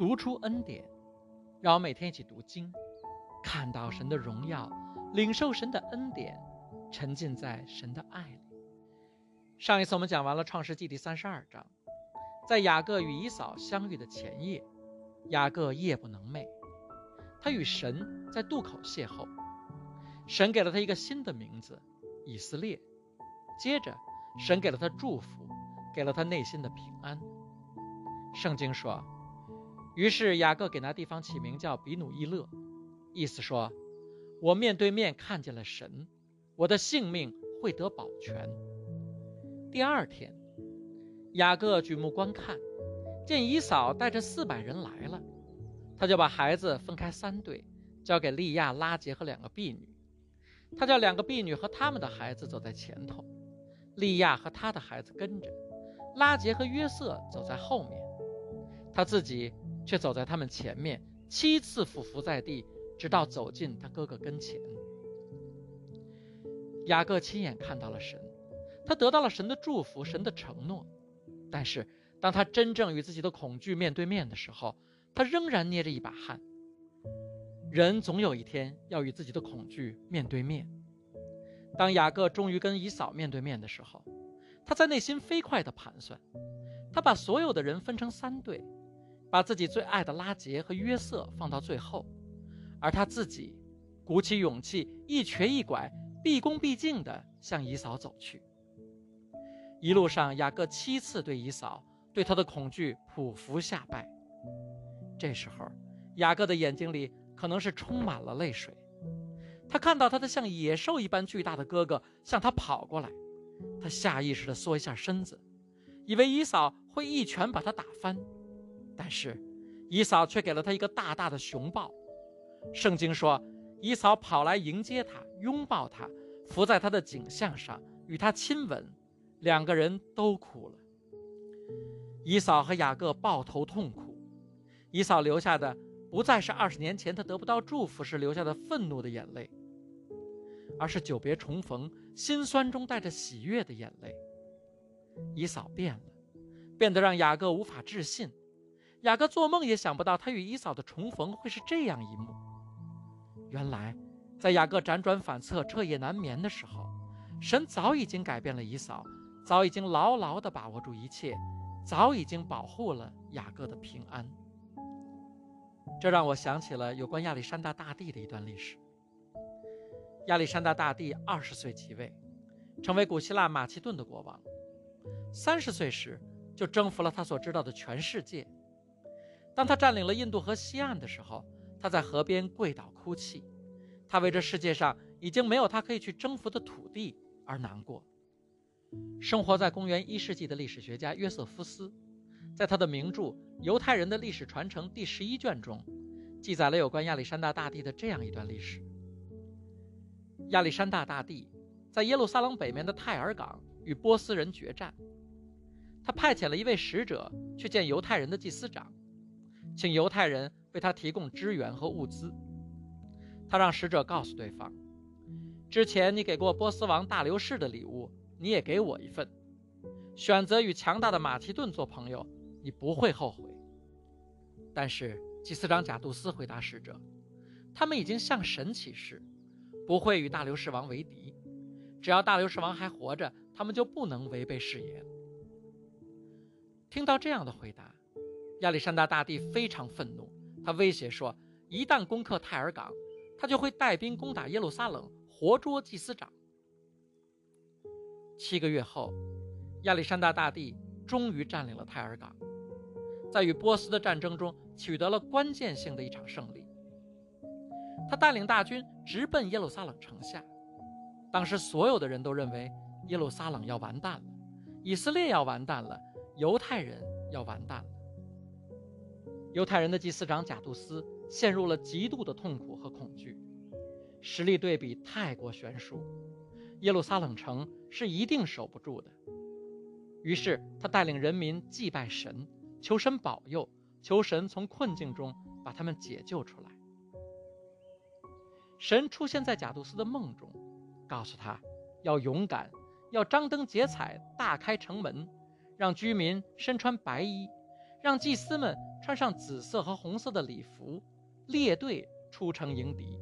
读出恩典，让我每天一起读经，看到神的荣耀，领受神的恩典，沉浸在神的爱里。上一次我们讲完了创世纪第三十二章，在雅各与以嫂相遇的前夜，雅各夜不能寐，他与神在渡口邂逅，神给了他一个新的名字以色列，接着神给了他祝福，给了他内心的平安。圣经说。于是雅各给那地方起名叫比努伊勒，意思说：“我面对面看见了神，我的性命会得保全。”第二天，雅各举目观看，见姨嫂带着四百人来了，他就把孩子分开三队，交给利亚、拉杰和两个婢女。他叫两个婢女和他们的孩子走在前头，利亚和他的孩子跟着，拉杰和约瑟走在后面，他自己。却走在他们前面，七次俯伏在地，直到走进他哥哥跟前。雅各亲眼看到了神，他得到了神的祝福，神的承诺。但是，当他真正与自己的恐惧面对面的时候，他仍然捏着一把汗。人总有一天要与自己的恐惧面对面。当雅各终于跟姨嫂面对面的时候，他在内心飞快地盘算，他把所有的人分成三队。把自己最爱的拉杰和约瑟放到最后，而他自己鼓起勇气，一瘸一拐，毕恭毕敬地向姨嫂走去。一路上，雅各七次对姨嫂对他的恐惧匍匐下拜。这时候，雅各的眼睛里可能是充满了泪水。他看到他的像野兽一般巨大的哥哥向他跑过来，他下意识地缩一下身子，以为姨嫂会一拳把他打翻。但是，姨嫂却给了他一个大大的熊抱。圣经说，姨嫂跑来迎接他，拥抱他，伏在他的颈项上，与他亲吻，两个人都哭了。姨嫂和雅各抱头痛哭。姨嫂留下的不再是二十年前他得不到祝福时留下的愤怒的眼泪，而是久别重逢、心酸中带着喜悦的眼泪。姨嫂变了，变得让雅各无法置信。雅各做梦也想不到，他与姨嫂的重逢会是这样一幕。原来，在雅各辗转反侧、彻夜难眠的时候，神早已经改变了姨嫂，早已经牢牢地把握住一切，早已经保护了雅各的平安。这让我想起了有关亚历山大大帝的一段历史。亚历山大大帝二十岁即位，成为古希腊马其顿的国王。三十岁时，就征服了他所知道的全世界。当他占领了印度河西岸的时候，他在河边跪倒哭泣，他为这世界上已经没有他可以去征服的土地而难过。生活在公元一世纪的历史学家约瑟夫斯，在他的名著《犹太人的历史传承》第十一卷中，记载了有关亚历山大大帝的这样一段历史：亚历山大大帝在耶路撒冷北面的泰尔港与波斯人决战，他派遣了一位使者去见犹太人的祭司长。请犹太人为他提供支援和物资。他让使者告诉对方：“之前你给过波斯王大流士的礼物，你也给我一份。选择与强大的马其顿做朋友，你不会后悔。”但是祭司长贾杜斯回答使者：“他们已经向神起誓，不会与大流士王为敌。只要大流士王还活着，他们就不能违背誓言。”听到这样的回答。亚历山大大帝非常愤怒，他威胁说：“一旦攻克泰尔港，他就会带兵攻打耶路撒冷，活捉祭司长。”七个月后，亚历山大大帝终于占领了泰尔港，在与波斯的战争中取得了关键性的一场胜利。他带领大军直奔耶路撒冷城下。当时所有的人都认为耶路撒冷要完蛋了，以色列要完蛋了，犹太人要完蛋了。犹太人的祭司长贾杜斯陷入了极度的痛苦和恐惧，实力对比太过悬殊，耶路撒冷城是一定守不住的。于是他带领人民祭拜神，求神保佑，求神从困境中把他们解救出来。神出现在贾杜斯的梦中，告诉他要勇敢，要张灯结彩，大开城门，让居民身穿白衣，让祭司们。穿上紫色和红色的礼服，列队出城迎敌，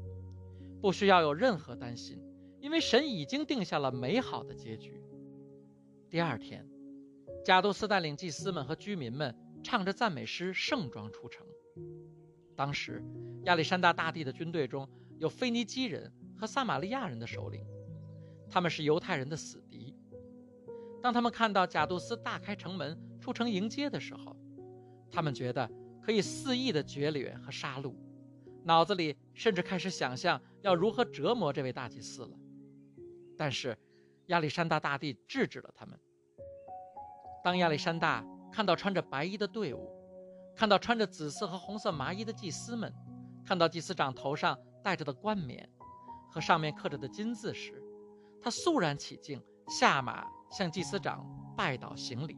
不需要有任何担心，因为神已经定下了美好的结局。第二天，贾杜斯带领祭司们和居民们唱着赞美诗，盛装出城。当时，亚历山大大帝的军队中有腓尼基人和撒玛利亚人的首领，他们是犹太人的死敌。当他们看到贾杜斯大开城门出城迎接的时候，他们觉得可以肆意的劫掠和杀戮，脑子里甚至开始想象要如何折磨这位大祭司了。但是，亚历山大大帝制止了他们。当亚历山大看到穿着白衣的队伍，看到穿着紫色和红色麻衣的祭司们，看到祭司长头上戴着的冠冕和上面刻着的金字时，他肃然起敬，下马向祭司长拜倒行礼。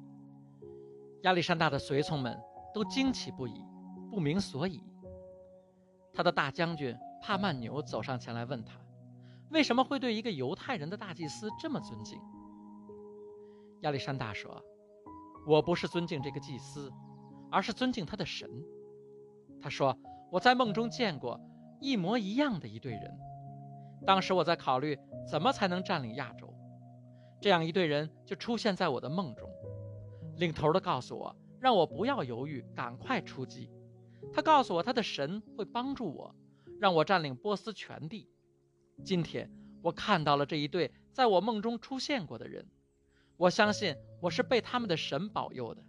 亚历山大的随从们都惊奇不已，不明所以。他的大将军帕曼纽走上前来问他。为什么会对一个犹太人的大祭司这么尊敬？亚历山大说：“我不是尊敬这个祭司，而是尊敬他的神。”他说：“我在梦中见过一模一样的一队人，当时我在考虑怎么才能占领亚洲，这样一队人就出现在我的梦中。领头的告诉我，让我不要犹豫，赶快出击。他告诉我，他的神会帮助我，让我占领波斯全地。”今天我看到了这一对在我梦中出现过的人，我相信我是被他们的神保佑的，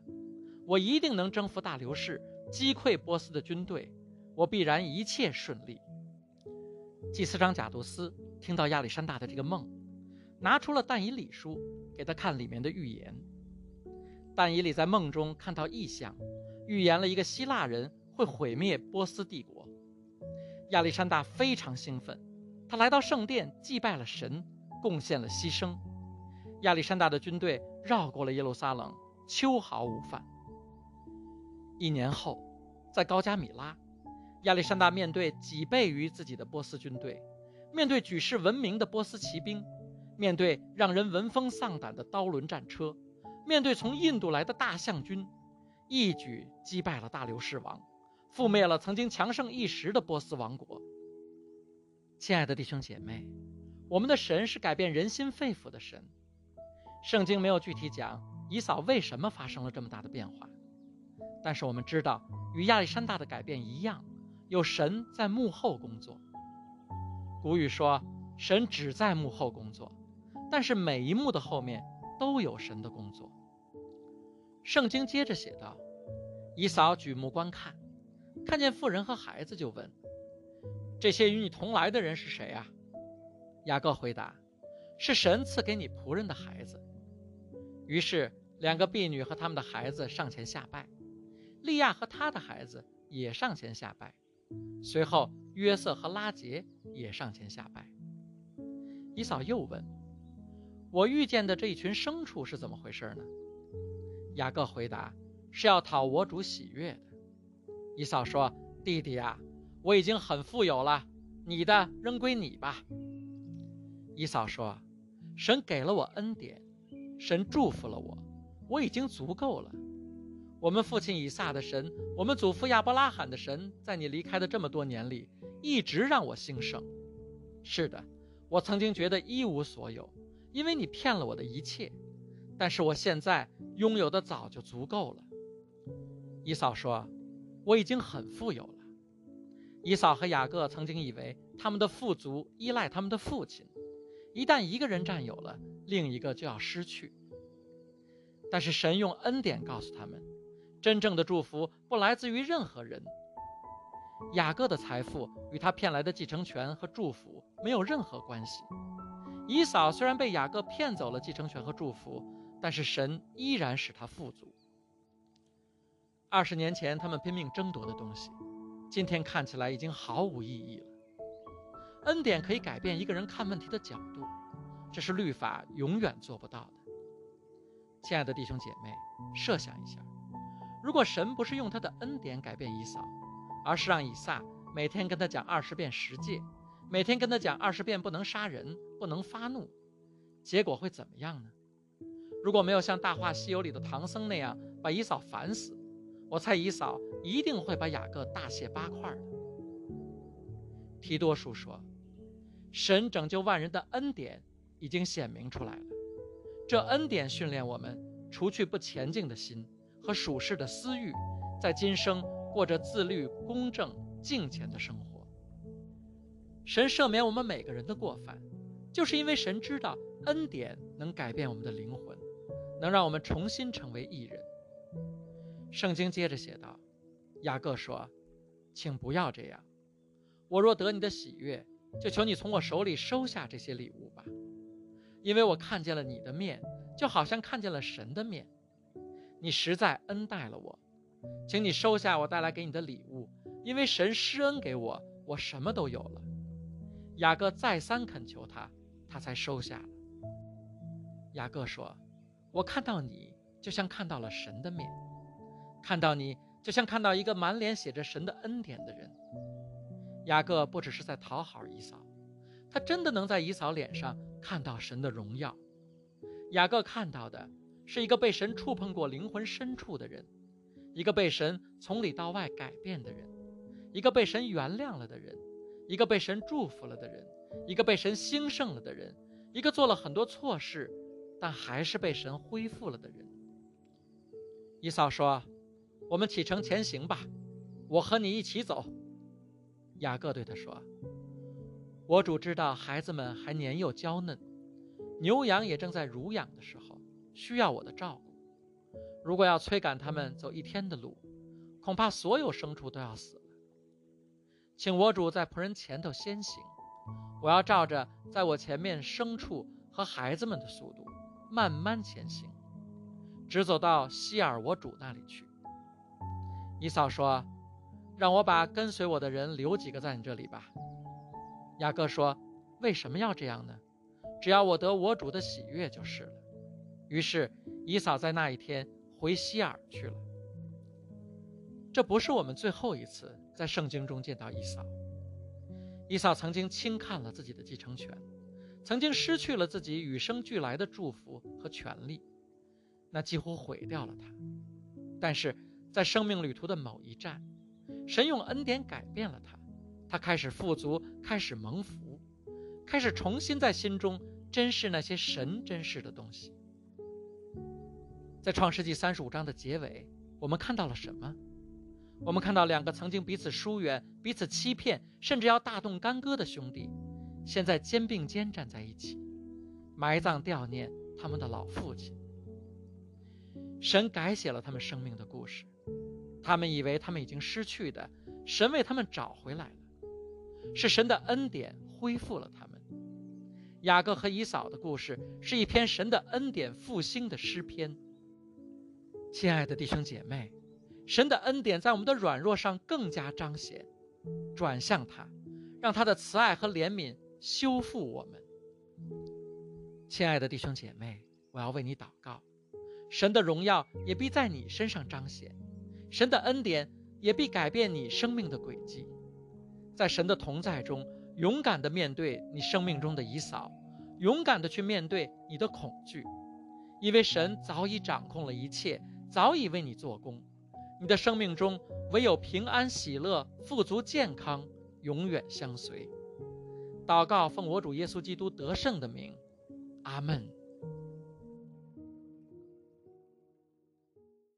我一定能征服大流士，击溃波斯的军队，我必然一切顺利。祭司长贾杜斯听到亚历山大的这个梦，拿出了但以理书给他看里面的预言。但以理在梦中看到异象，预言了一个希腊人会毁灭波斯帝国。亚历山大非常兴奋。他来到圣殿祭拜了神，贡献了牺牲。亚历山大的军队绕过了耶路撒冷，秋毫无犯。一年后，在高加米拉，亚历山大面对几倍于自己的波斯军队，面对举世闻名的波斯骑兵，面对让人闻风丧胆的刀轮战车，面对从印度来的大象军，一举击败了大流士王，覆灭了曾经强盛一时的波斯王国。亲爱的弟兄姐妹，我们的神是改变人心肺腑的神。圣经没有具体讲以扫为什么发生了这么大的变化，但是我们知道，与亚历山大的改变一样，有神在幕后工作。古语说，神只在幕后工作，但是每一幕的后面都有神的工作。圣经接着写道：以扫举目观看，看见妇人和孩子，就问。这些与你同来的人是谁啊？雅各回答：“是神赐给你仆人的孩子。”于是两个婢女和他们的孩子上前下拜，利亚和他的孩子也上前下拜，随后约瑟和拉杰也上前下拜。以扫又问：“我遇见的这一群牲畜是怎么回事呢？”雅各回答：“是要讨我主喜悦的。”以扫说：“弟弟啊。”我已经很富有了，你的仍归你吧。伊嫂说：“神给了我恩典，神祝福了我，我已经足够了。我们父亲以撒的神，我们祖父亚伯拉罕的神，在你离开的这么多年里，一直让我兴盛。是的，我曾经觉得一无所有，因为你骗了我的一切。但是我现在拥有的早就足够了。”伊嫂说：“我已经很富有了。”伊嫂和雅各曾经以为他们的富足依赖他们的父亲，一旦一个人占有了，另一个就要失去。但是神用恩典告诉他们，真正的祝福不来自于任何人。雅各的财富与他骗来的继承权和祝福没有任何关系。以扫虽然被雅各骗走了继承权和祝福，但是神依然使他富足。二十年前他们拼命争夺的东西。今天看起来已经毫无意义了。恩典可以改变一个人看问题的角度，这是律法永远做不到的。亲爱的弟兄姐妹，设想一下，如果神不是用他的恩典改变以扫，而是让以撒每天跟他讲二十遍十诫，每天跟他讲二十遍不能杀人、不能发怒，结果会怎么样呢？如果没有像《大话西游》里的唐僧那样把姨嫂烦死，我猜姨嫂一定会把雅各大卸八块的。提多书说，神拯救万人的恩典已经显明出来了，这恩典训练我们除去不前进的心和属世的私欲，在今生过着自律、公正、敬虔的生活。神赦免我们每个人的过犯，就是因为神知道恩典能改变我们的灵魂，能让我们重新成为义人。圣经接着写道：“雅各说，请不要这样。我若得你的喜悦，就求你从我手里收下这些礼物吧，因为我看见了你的面，就好像看见了神的面。你实在恩待了我，请你收下我带来给你的礼物，因为神施恩给我，我什么都有了。”雅各再三恳求他，他才收下了。雅各说：“我看到你，就像看到了神的面；看到你，就像看到一个满脸写着神的恩典的人。”雅各不只是在讨好姨嫂，他真的能在姨嫂脸上看到神的荣耀。雅各看到的是一个被神触碰过灵魂深处的人，一个被神从里到外改变的人，一个被神原谅了的人。一个被神祝福了的人，一个被神兴盛了的人，一个做了很多错事，但还是被神恢复了的人。伊扫说：“我们启程前行吧，我和你一起走。”雅各对他说：“我主知道孩子们还年幼娇嫩，牛羊也正在乳养的时候，需要我的照顾。如果要催赶他们走一天的路，恐怕所有牲畜都要死。”请我主在仆人前头先行，我要照着在我前面牲畜和孩子们的速度，慢慢前行，直走到希尔我主那里去。伊嫂说：“让我把跟随我的人留几个在你这里吧。”雅各说：“为什么要这样呢？只要我得我主的喜悦就是了。”于是伊嫂在那一天回希尔去了。这不是我们最后一次。在圣经中见到以扫，以扫曾经轻看了自己的继承权，曾经失去了自己与生俱来的祝福和权利，那几乎毁掉了他。但是在生命旅途的某一站，神用恩典改变了他，他开始富足，开始蒙福，开始重新在心中珍视那些神珍视的东西。在创世纪三十五章的结尾，我们看到了什么？我们看到两个曾经彼此疏远、彼此欺骗，甚至要大动干戈的兄弟，现在肩并肩站在一起，埋葬悼念他们的老父亲。神改写了他们生命的故事，他们以为他们已经失去的，神为他们找回来了，是神的恩典恢复了他们。雅各和以扫的故事是一篇神的恩典复兴的诗篇。亲爱的弟兄姐妹。神的恩典在我们的软弱上更加彰显，转向他，让他的慈爱和怜悯修复我们。亲爱的弟兄姐妹，我要为你祷告，神的荣耀也必在你身上彰显，神的恩典也必改变你生命的轨迹，在神的同在中，勇敢地面对你生命中的遗扫，勇敢地去面对你的恐惧，因为神早已掌控了一切，早已为你做工。你的生命中唯有平安、喜乐、富足、健康，永远相随。祷告，奉我主耶稣基督得胜的名，阿门。